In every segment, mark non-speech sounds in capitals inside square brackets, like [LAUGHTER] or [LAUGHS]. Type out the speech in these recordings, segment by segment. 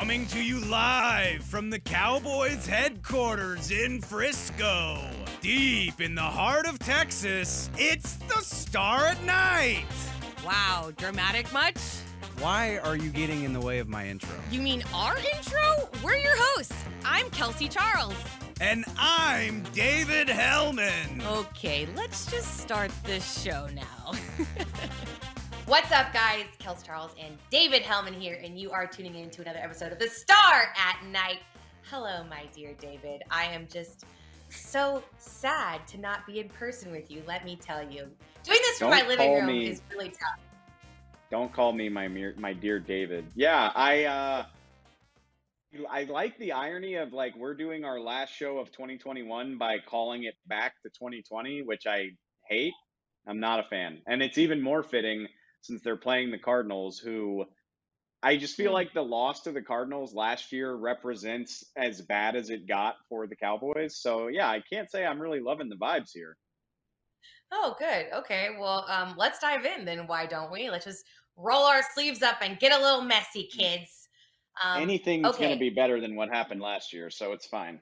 Coming to you live from the Cowboys headquarters in Frisco. Deep in the heart of Texas, it's the Star at Night. Wow, dramatic much? Why are you getting in the way of my intro? You mean our intro? We're your hosts. I'm Kelsey Charles. And I'm David Hellman. Okay, let's just start this show now. [LAUGHS] What's up, guys? Kels Charles and David Hellman here, and you are tuning in to another episode of The Star at Night. Hello, my dear David. I am just so sad to not be in person with you, let me tell you. Doing this from Don't my living room me- is really tough. Don't call me my my dear David. Yeah, I uh I like the irony of like we're doing our last show of 2021 by calling it back to 2020, which I hate. I'm not a fan. And it's even more fitting since they're playing the Cardinals who I just feel Hmm. like the loss to the Cardinals last year represents as bad as it got for the Cowboys. So yeah, I can't say I'm really loving the vibes here. Oh, good. Okay, well, um, let's dive in then. Why don't we? Let's just roll our sleeves up and get a little messy, kids. Um, Anything's going to be better than what happened last year, so it's fine.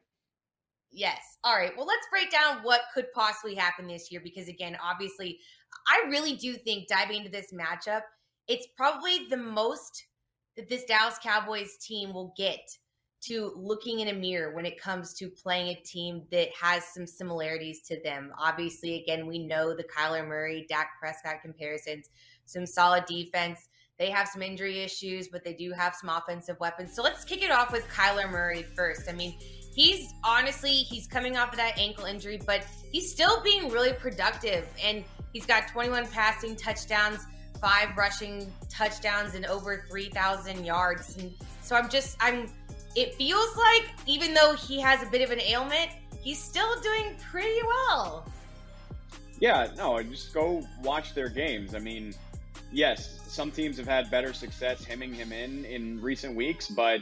Yes. All right. Well, let's break down what could possibly happen this year because, again, obviously, I really do think diving into this matchup, it's probably the most that this Dallas Cowboys team will get to looking in a mirror when it comes to playing a team that has some similarities to them. Obviously, again, we know the Kyler Murray, Dak Prescott comparisons, some solid defense. They have some injury issues, but they do have some offensive weapons. So let's kick it off with Kyler Murray first. I mean, he's honestly he's coming off of that ankle injury but he's still being really productive. And he's got 21 passing touchdowns five rushing touchdowns and over 3000 yards. And so i'm just i'm it feels like even though he has a bit of an ailment he's still doing pretty well. Yeah, no, just go watch their games. I mean, yes, some teams have had better success hemming him in in recent weeks, but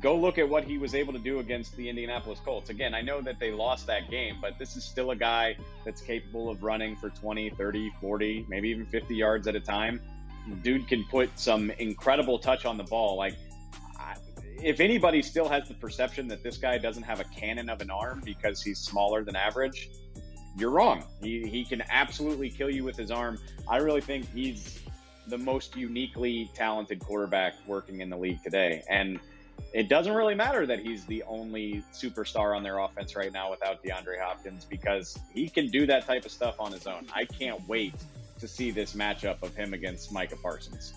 go look at what he was able to do against the Indianapolis Colts. Again, I know that they lost that game, but this is still a guy that's capable of running for 20, 30, 40, maybe even 50 yards at a time. Dude can put some incredible touch on the ball. Like, if anybody still has the perception that this guy doesn't have a cannon of an arm because he's smaller than average, you're wrong. He, he can absolutely kill you with his arm. I really think he's the most uniquely talented quarterback working in the league today. And it doesn't really matter that he's the only superstar on their offense right now without DeAndre Hopkins because he can do that type of stuff on his own. I can't wait to see this matchup of him against Micah Parsons.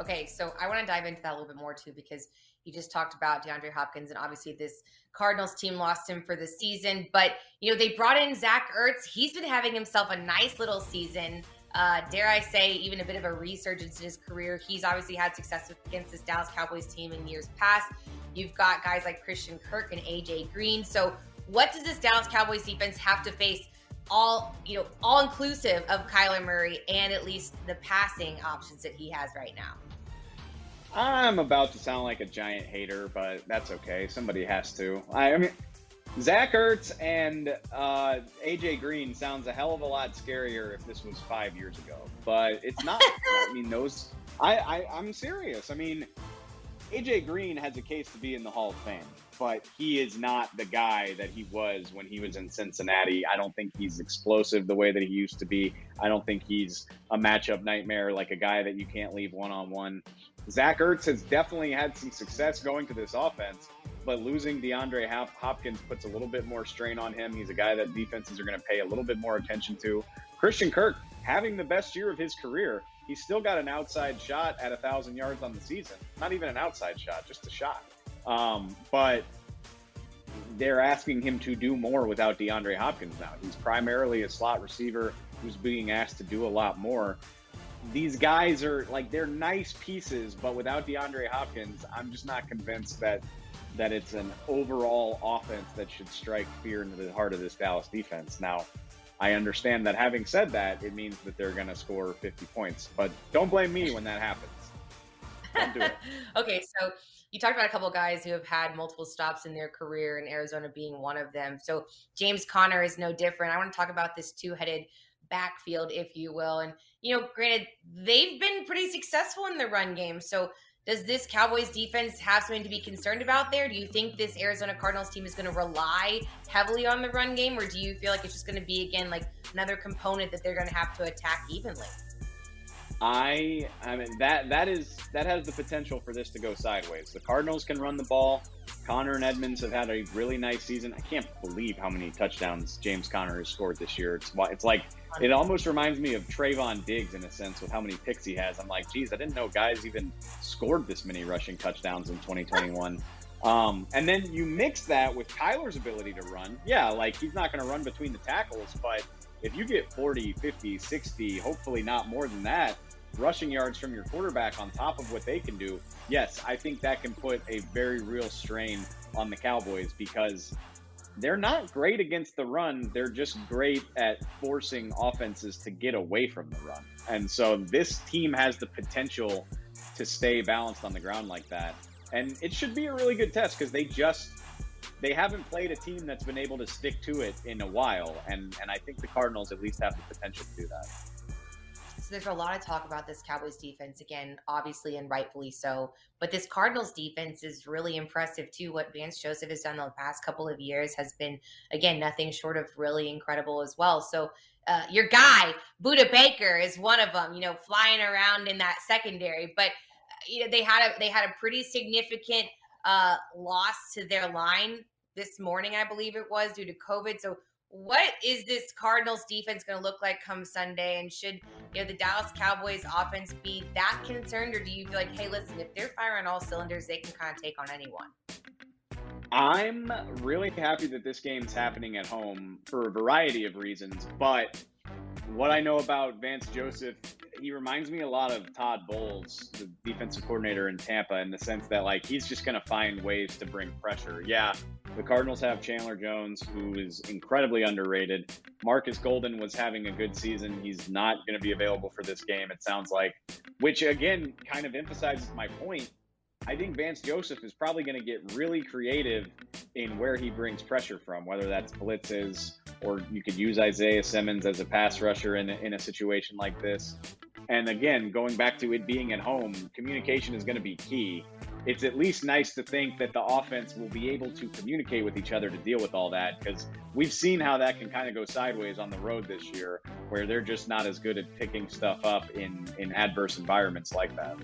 Okay, so I want to dive into that a little bit more too because you just talked about DeAndre Hopkins, and obviously this Cardinals team lost him for the season. But you know they brought in Zach Ertz. He's been having himself a nice little season. Uh, dare I say, even a bit of a resurgence in his career. He's obviously had success against this Dallas Cowboys team in years past. You've got guys like Christian Kirk and AJ Green. So, what does this Dallas Cowboys defense have to face? All you know, all inclusive of Kyler Murray and at least the passing options that he has right now. I'm about to sound like a giant hater, but that's okay. Somebody has to. I, I mean, Zach Ertz and uh, AJ Green sounds a hell of a lot scarier if this was five years ago, but it's not. I mean, those. I, I I'm serious. I mean, AJ Green has a case to be in the Hall of Fame, but he is not the guy that he was when he was in Cincinnati. I don't think he's explosive the way that he used to be. I don't think he's a matchup nightmare like a guy that you can't leave one on one. Zach Ertz has definitely had some success going to this offense, but losing DeAndre Hopkins puts a little bit more strain on him. He's a guy that defenses are going to pay a little bit more attention to. Christian Kirk having the best year of his career, he's still got an outside shot at a thousand yards on the season. Not even an outside shot, just a shot. Um, but they're asking him to do more without DeAndre Hopkins now. He's primarily a slot receiver who's being asked to do a lot more these guys are like they're nice pieces, but without DeAndre Hopkins, I'm just not convinced that that it's an overall offense that should strike fear into the heart of this Dallas defense. Now, I understand that having said that, it means that they're going to score 50 points, but don't blame me when that happens. Don't do it. [LAUGHS] okay, so you talked about a couple guys who have had multiple stops in their career, and Arizona being one of them. So James Conner is no different. I want to talk about this two-headed backfield, if you will. And you know, granted, they've been pretty successful in the run game. So does this Cowboys defense have something to be concerned about there? Do you think this Arizona Cardinals team is going to rely heavily on the run game, or do you feel like it's just going to be again like another component that they're going to have to attack evenly? I I mean that that is that has the potential for this to go sideways. The Cardinals can run the ball. Conner and Edmonds have had a really nice season. I can't believe how many touchdowns James Conner has scored this year. It's it's like it almost reminds me of Trevon Diggs in a sense with how many picks he has. I'm like, geez, I didn't know guys even scored this many rushing touchdowns in 2021. Um, and then you mix that with Kyler's ability to run. Yeah, like he's not going to run between the tackles, but if you get 40, 50, 60, hopefully not more than that, rushing yards from your quarterback on top of what they can do, yes, I think that can put a very real strain on the Cowboys because they're not great against the run. They're just great at forcing offenses to get away from the run. And so this team has the potential to stay balanced on the ground like that. And it should be a really good test because they just they haven't played a team that's been able to stick to it in a while. And and I think the Cardinals at least have the potential to do that. So there's a lot of talk about this Cowboys defense again, obviously and rightfully so. But this Cardinals defense is really impressive too. What Vance Joseph has done the past couple of years has been again nothing short of really incredible as well. So uh, your guy Budda Baker is one of them. You know, flying around in that secondary, but uh, you know they had a they had a pretty significant uh, loss to their line this morning, I believe it was due to COVID. So what is this Cardinals defense going to look like come Sunday? And should you know the Dallas Cowboys offense be that concerned, or do you feel like, hey, listen, if they're firing all cylinders, they can kind of take on anyone? I'm really happy that this game's happening at home for a variety of reasons, but what I know about Vance Joseph, he reminds me a lot of Todd Bowles, the defensive coordinator in Tampa, in the sense that like he's just going to find ways to bring pressure. Yeah, the Cardinals have Chandler Jones, who is incredibly underrated. Marcus Golden was having a good season. He's not going to be available for this game, it sounds like, which again kind of emphasizes my point. I think Vance Joseph is probably going to get really creative in where he brings pressure from, whether that's blitzes or you could use Isaiah Simmons as a pass rusher in a, in a situation like this. And again, going back to it being at home, communication is going to be key it's at least nice to think that the offense will be able to communicate with each other to deal with all that because we've seen how that can kind of go sideways on the road this year where they're just not as good at picking stuff up in in adverse environments like that.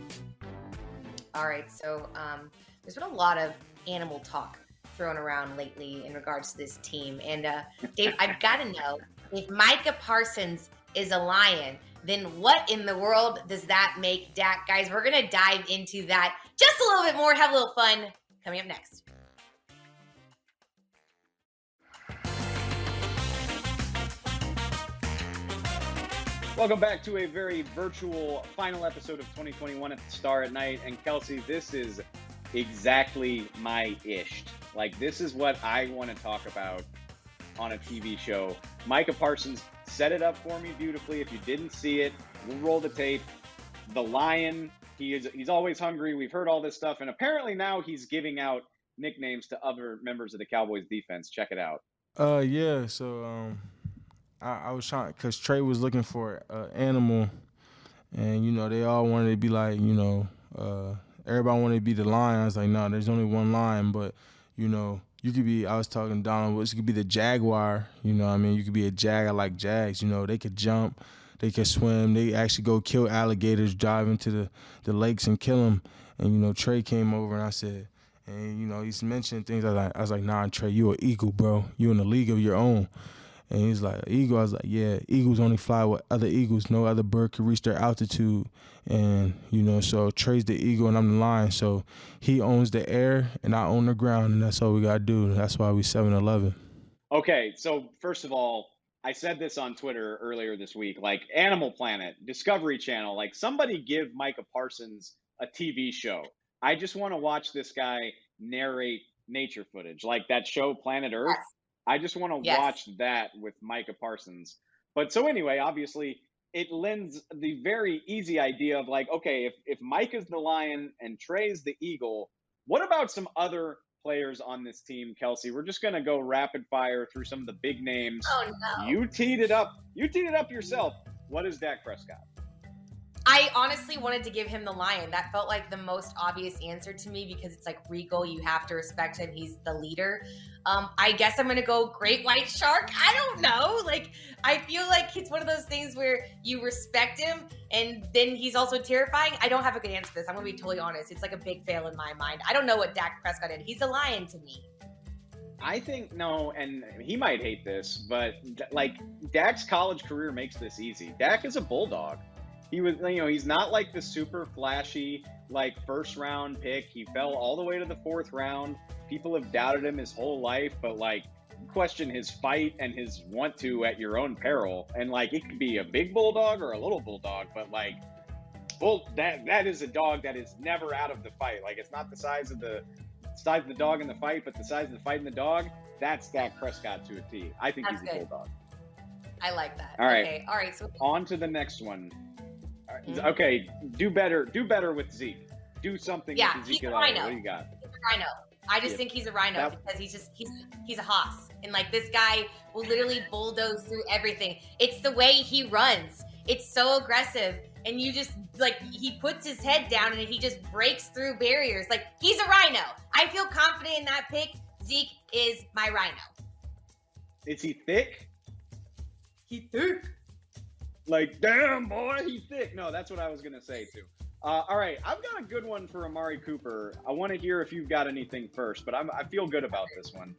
All right so um, there's been a lot of animal talk thrown around lately in regards to this team and uh, dave i've got to know if micah parsons is a lion then what in the world does that make Dak? Guys, we're going to dive into that just a little bit more, have a little fun coming up next. Welcome back to a very virtual final episode of 2021 at the Star at Night. And Kelsey, this is exactly my ish. Like, this is what I want to talk about on a TV show. Micah Parsons set it up for me beautifully. If you didn't see it, we'll roll the tape. The Lion, he is he's always hungry. We've heard all this stuff, and apparently now he's giving out nicknames to other members of the Cowboys defense. Check it out. Uh, yeah. So um, I, I was trying because Trey was looking for an animal, and you know they all wanted to be like you know uh, everybody wanted to be the lion. I was like, no, there's only one lion, but you know you could be I was talking to Donald Woods, you could be the Jaguar, you know I mean? You could be a Jag, I like Jags, you know, they could jump, they could swim, they actually go kill alligators, dive into the, the lakes and kill them. And you know, Trey came over and I said, and you know, he's mentioning things. I was like, I was like, nah, Trey, you an eagle, bro. You in a league of your own. And he's like, eagle. I was like, yeah, eagles only fly with other eagles. No other bird can reach their altitude. And, you know, so Trey's the eagle and I'm the lion. So he owns the air and I own the ground. And that's all we got to do. That's why we 7 Eleven. Okay. So, first of all, I said this on Twitter earlier this week like Animal Planet, Discovery Channel, like somebody give Micah Parsons a TV show. I just want to watch this guy narrate nature footage, like that show Planet Earth. I just want to yes. watch that with Micah Parsons. But so anyway, obviously, it lends the very easy idea of like, okay, if if Mike is the lion and Trey's the eagle, what about some other players on this team, Kelsey? We're just gonna go rapid fire through some of the big names. Oh no! You teed it up. You teed it up yourself. What is Dak Prescott? I honestly wanted to give him the lion. That felt like the most obvious answer to me because it's like regal. You have to respect him. He's the leader. Um, I guess I'm gonna go great white shark. I don't know. Like I feel like it's one of those things where you respect him and then he's also terrifying. I don't have a good answer for this. I'm gonna be totally honest. It's like a big fail in my mind. I don't know what Dak Prescott did. He's a lion to me. I think no, and he might hate this, but like Dak's college career makes this easy. Dak is a bulldog. He was, you know, he's not like the super flashy like first round pick. He fell all the way to the fourth round. People have doubted him his whole life, but like question his fight and his want to at your own peril. And like it could be a big bulldog or a little bulldog, but like bull that that is a dog that is never out of the fight. Like it's not the size of the size of the dog in the fight, but the size of the fight in the dog, that's that Prescott to a T. I think That's he's a bulldog. I like that. All right. Okay. All right. So On to the next one. All right, Mhm. Okay, do better. Do better with Zeke. Do something Yeah, with he's Ezekiel a rhino. What do you got? he's a rhino. I just Yeah. think he's a rhino That- because he's just he's he's a hoss. And like this guy will literally bulldoze through everything. It's the way he runs. It's so aggressive. And you just like he puts his head down and he just breaks through barriers. Like he's a rhino. I feel confident in that pick. Zeke is my rhino. Is he thick? He thick. Like, damn boy, he's thick. No, that's what I was gonna say too. Uh, all right, I've got a good one for Amari Cooper. I want to hear if you've got anything first, but I'm, I feel good about this one.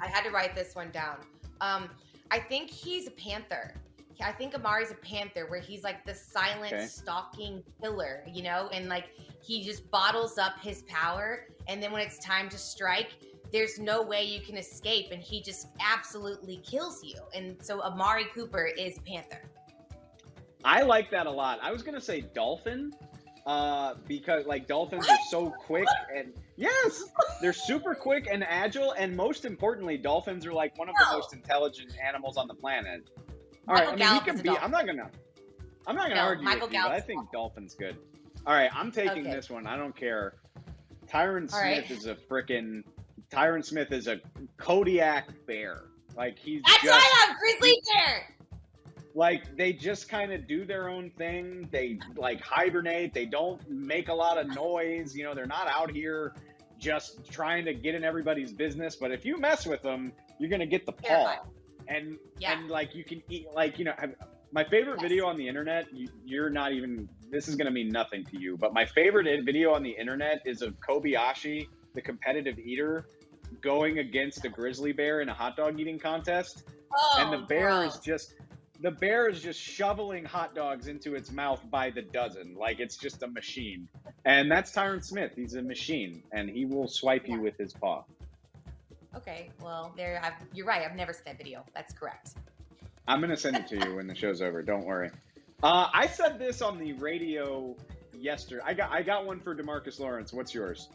I had to write this one down. Um, I think he's a panther. I think Amari's a panther, where he's like the silent, Okay. stalking killer, you know, and like he just bottles up his power, and then when it's time to strike, there's no way you can escape, and he just absolutely kills you. And so Amari Cooper is panther. I like that a lot. I was gonna say dolphin, uh, because like dolphins are so quick and yes, they're super quick and agile, and most importantly, dolphins are like one of the most intelligent animals on the planet. All right, Michael I mean Gallup he can be. I'm not gonna. I'm not gonna No, argue Michael with you, but I think dolphin's good. All right, I'm taking Okay. this one. I don't care. Tyron Smith All right. is a freaking. Tyron Smith is a Kodiak bear. Like he's That's just why I love grizzly bear. Like they just kind of do their own thing. They like hibernate. They don't make a lot of noise. You know they're not out here just trying to get in everybody's business. But if you mess with them you're gonna get the paw. And Yeah. and like you can eat like you know have- my favorite Yes. video on the internet you, you're not even this is gonna mean nothing to you but my favorite video on the internet is of kobayashi the competitive eater going against a grizzly bear in a hot dog eating contest. Oh, and the oh, bear gross. is just the bear is just shoveling hot dogs into its mouth by the dozen like it's just a machine and that's tyron smith he's a machine and he will swipe you with his paw Okay, well, there. I've, you're right. I've never seen that video. That's correct. i'm gonna send it to you when the show's over don't worry uh, i said this on the radio yesterday i got i got one for demarcus lawrence what's yours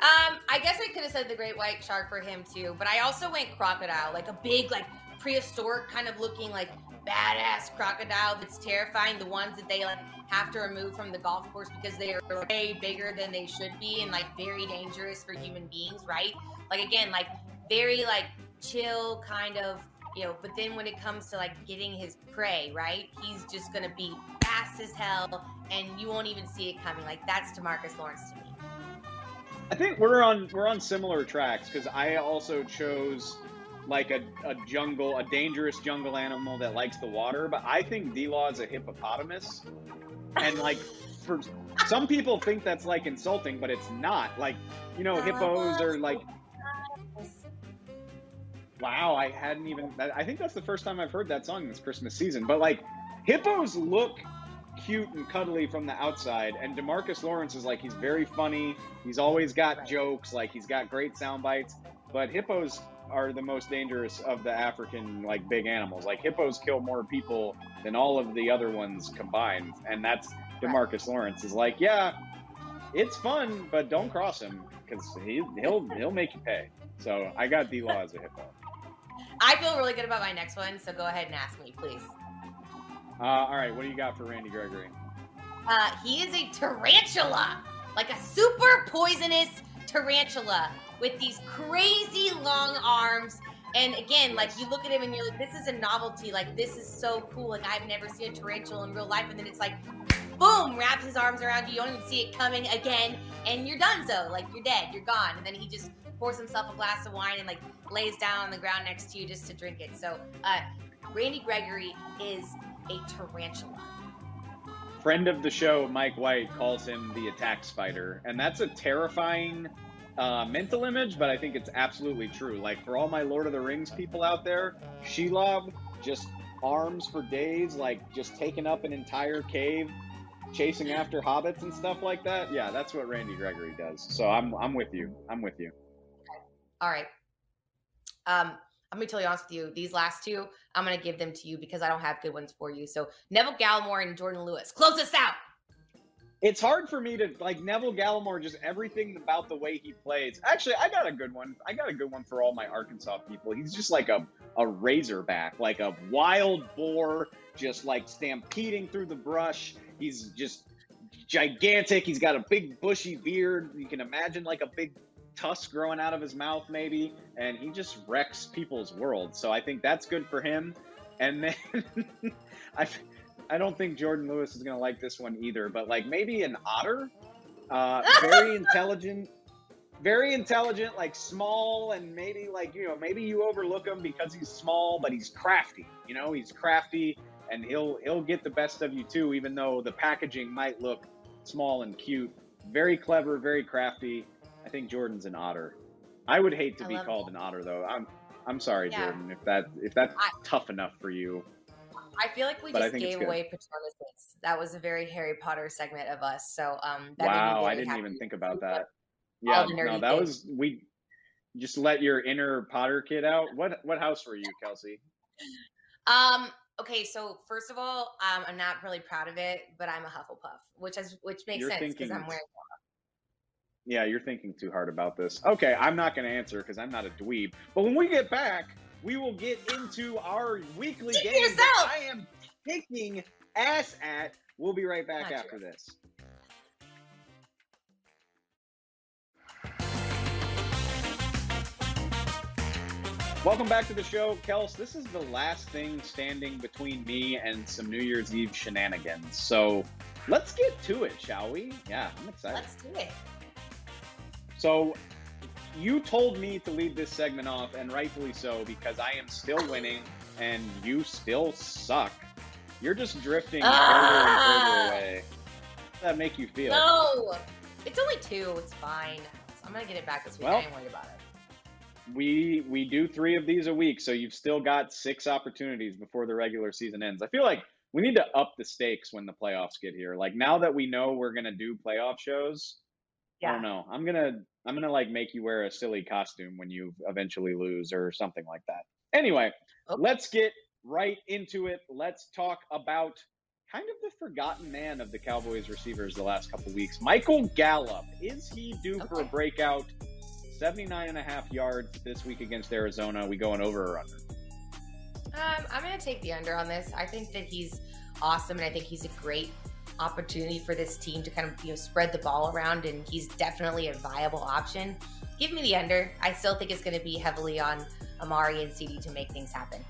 Um, I guess I could have said the great white shark for him too, but I also went crocodile, like a big, like prehistoric kind of looking, like badass crocodile that's terrifying. The ones that they like have to remove from the golf course because they are way bigger than they should be and like very dangerous for human beings, right? Like again, like very like chill kind of, you know. But then when it comes to like getting his prey, right? He's just gonna be fast as hell, and you won't even see it coming. Like that's Demarcus Lawrence to me. I think we're on we're on similar tracks because I also chose like a, a jungle, a dangerous jungle animal that likes the water. But I think D Law is a hippopotamus, and like for some people think that's like insulting, but it's not. Like you know, hippos are like wow. I hadn't even. I think that's the first time I've heard that song this Christmas season. But like hippos look cute and cuddly from the outside and demarcus lawrence is like he's very funny he's always got jokes like he's got great sound bites but hippos are the most dangerous of the african like big animals. Like hippos kill more people than all of the other ones combined and that's demarcus lawrence is like yeah it's fun but don't cross him because he, he'll he'll make you pay. So i got d-law as a hippo. [LAUGHS] I feel really good about my next one, so go ahead and ask me, please. uh, all right what do you got for randy gregory? Uh, he is a tarantula, like a super poisonous tarantula with these crazy long arms. And again, like you look at him and you're like, this is a novelty. Like this is so cool. Like I've never seen a tarantula in real life. And then it's like, boom, wraps his arms around you. You don't even see it coming again, and you're done. So like you're dead, you're gone. And then he just pours himself a glass of wine and like lays down on the ground next to you just to drink it. So uh, Randy Gregory is a tarantula. Friend of the show, Mike White, calls him the attack spider, and that's a terrifying uh, mental image, but I think it's absolutely true. Like for all my Lord of the Rings people out there, Shelob just arms for days, like just taking up an entire cave, chasing after hobbits and stuff like that. Yeah, that's what Randy Gregory does. So I'm I'm with you. I'm with you. All right. Um, I'm gonna tell you honest with you. These last two, I'm gonna give them to you because I don't have good ones for you. So Neville Gallimore and Jordan Lewis, close us out. It's hard for me to like Neville Gallimore. Just everything about the way he plays. Actually, I got a good one. I got a good one for all my Arkansas people. He's just like a a razorback, like a wild boar, just like stampeding through the brush. He's just gigantic. He's got a big bushy beard. You can imagine like a big tusk growing out of his mouth, maybe, and he just wrecks people's world. So I think that's good for him. And then [LAUGHS] I, I don't think Jordan Lewis is gonna like this one either. But like maybe an otter, uh, very [LAUGHS] intelligent, very intelligent, like small, and maybe like you know maybe you overlook him because he's small, but he's crafty. You know, he's crafty, and he'll he'll get the best of you too, even though the packaging might look small and cute. Very clever, very crafty. I think Jordan's an otter. I would hate to I be called an otter though. I'm I'm sorry, Yeah. Jordan, if that if that's I- tough enough for you. I feel like we But just gave away Patronuses. That was a very Harry Potter segment of us. So um, that Wow, I didn't happy. even think about that. Yeah, no, that things. was we just let your inner Potter kid out. What what house were you, Kelsey? Um. Okay. So first of all, um, I'm not really proud of it, but I'm a Hufflepuff, which is which makes You're sense because I'm wearing. Yeah, you're thinking too hard about this. Okay, I'm not going to answer because I'm not a dweeb. But when we get back, we will get into our weekly Speak game that. I am kicking ass at. We'll be right back Not after true. this. Welcome back to the show, Kels. This is the last thing standing between me and some New Year's Eve shenanigans. So let's get to it, shall we? Yeah, I'm excited. Let's do it. So you told me to lead this segment off, and rightfully so, because I am still winning and you still suck. You're just drifting further and Ah. further away. How does that make you feel? No, it's only two. It's fine. I'm gonna get it back this week. Well- I ain't worried about it. We we do three of these a week, so you've still got six opportunities before the regular season ends. I feel like we need to up the stakes when the playoffs get here. Like now that we know we're gonna do playoff shows, I don't know. I'm gonna I'm gonna like make you wear a silly costume when you eventually lose or something like that. Anyway, Okay. let's get right into it. Let's talk about kind of the forgotten man of the Cowboys receivers the last couple weeks. Michael Gallup. Is he due for a breakout? 79 and a half yards this week against Arizona. We going over or under? Um, I'm gonna take the under on this. I think that he's awesome, and I think he's a great opportunity for this team to kind of you know spread the ball around, and he's definitely a viable option. Give me the under. I still think it's going to be heavily on Amari and CD to make things happen.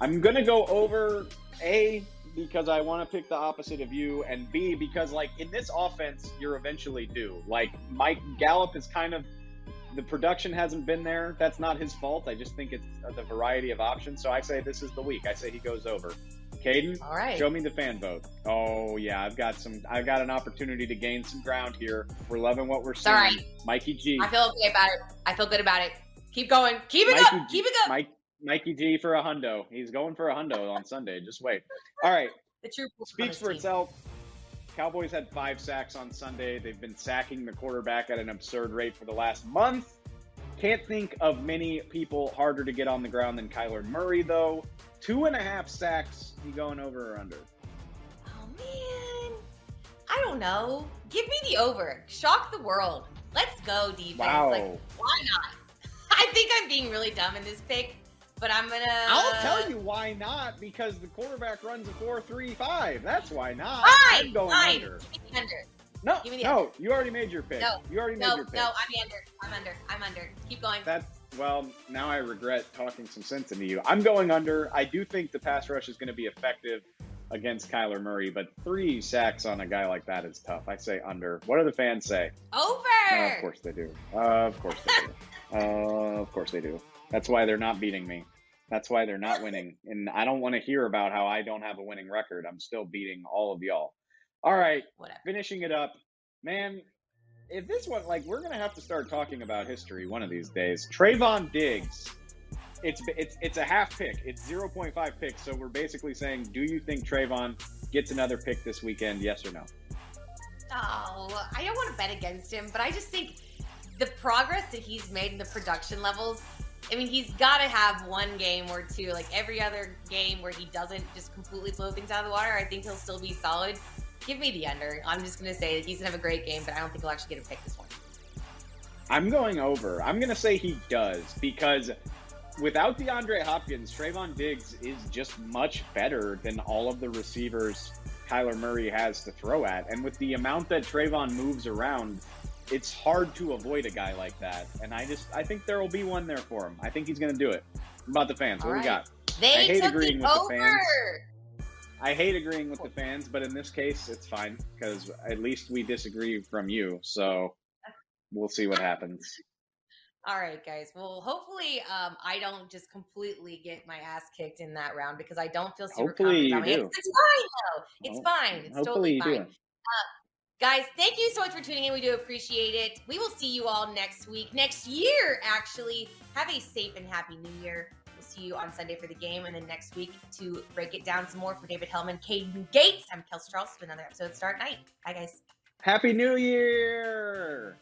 I'm gonna go over A because I want to pick the opposite of you, and B because like in this offense, you're eventually due. Like Mike Gallup is kind of the production hasn't been there. That's not his fault. I just think it's uh, the variety of options. So I say this is the week. I say he goes over. Caden, All right. show me the fan vote. Oh yeah, I've got some. I've got an opportunity to gain some ground here. We're loving what we're seeing. right. Mikey G. I feel okay about it. I feel good about it. Keep going. Keep it Mikey up. G- Keep it up. Mike, Mikey G for a hundo. He's going for a hundo on Sunday. Just wait. All right. the true Speaks for team. itself. Cowboys had five sacks on Sunday. They've been sacking the quarterback at an absurd rate for the last month. Can't think of many people harder to get on the ground than Kyler Murray, though. Two and a half sacks. You going over or under? Oh man, I don't know. Give me the over. Shock the world. Let's go defense. Wow. Like, why not? [LAUGHS] I think I'm being really dumb in this pick, but I'm gonna. I'll tell you why not. Because the quarterback runs a four-three-five. That's why not. Fine, I'm going fine. under. Give me under. No, Give me the no, you already made your pick. No, you already made No, your pick. no, I'm under. I'm under. I'm under. Keep going. That's well, now I regret talking some sense into you. I'm going under. I do think the pass rush is going to be effective. against Kyler Murray, but three sacks on a guy like that is tough. I say under. What do the fans say? Over. Of course they do. Uh, of course they do. uh, [LAUGHS] of course they do. That's why they're not beating me. That's why they're not [LAUGHS] winning. And I don't want to hear about how I don't have a winning record. I'm still beating all of y'all. All right, Whatever. finishing it up. Man, if this one, like, we're going to have to start talking about history one of these days. Trevon Diggs. It's, it's it's a half pick. It's 0.5 picks. So we're basically saying, do you think Trevon gets another pick this weekend? Yes or no? Oh, I don't want to bet against him, but I just think the progress that he's made in the production levels. I mean, he's got to have one game or two, like every other game where he doesn't just completely blow things out of the water. I think he'll still be solid. Give me the under. I'm just going to say that he's going to have a great game, but I don't think he'll actually get a pick this one. I'm going over. I'm going to say he does because without DeAndre Hopkins, Trevon Diggs is just much better than all of the receivers Kyler Murray has to throw at. And with the amount that Trevon moves around, it's hard to avoid a guy like that. And I just, I think there will be one there for him. I think he's going to do it. What about the fans? All what do we got? They I hate took agreeing the with the over. fans. I hate agreeing with the fans, but in this case, it's fine because at least we disagree from you. So we'll see what happens. [LAUGHS] All right, guys. Well, hopefully, um, I don't just completely get my ass kicked in that round because I don't feel super Hopefully confident. you do. It's, it's fine though. It's Ho- fine. It's Hopefully totally you fine. do. Guys, thank you so much for tuning in. We do appreciate it. We will see you all next week, next year, actually. Have a safe and happy new year. We'll see you on Sunday for the game, and then next week to break it down some more for David Hellman, Caden Gates. I'm Kelsey Charles with another episode Start Night. Bye, guys. Happy New Year!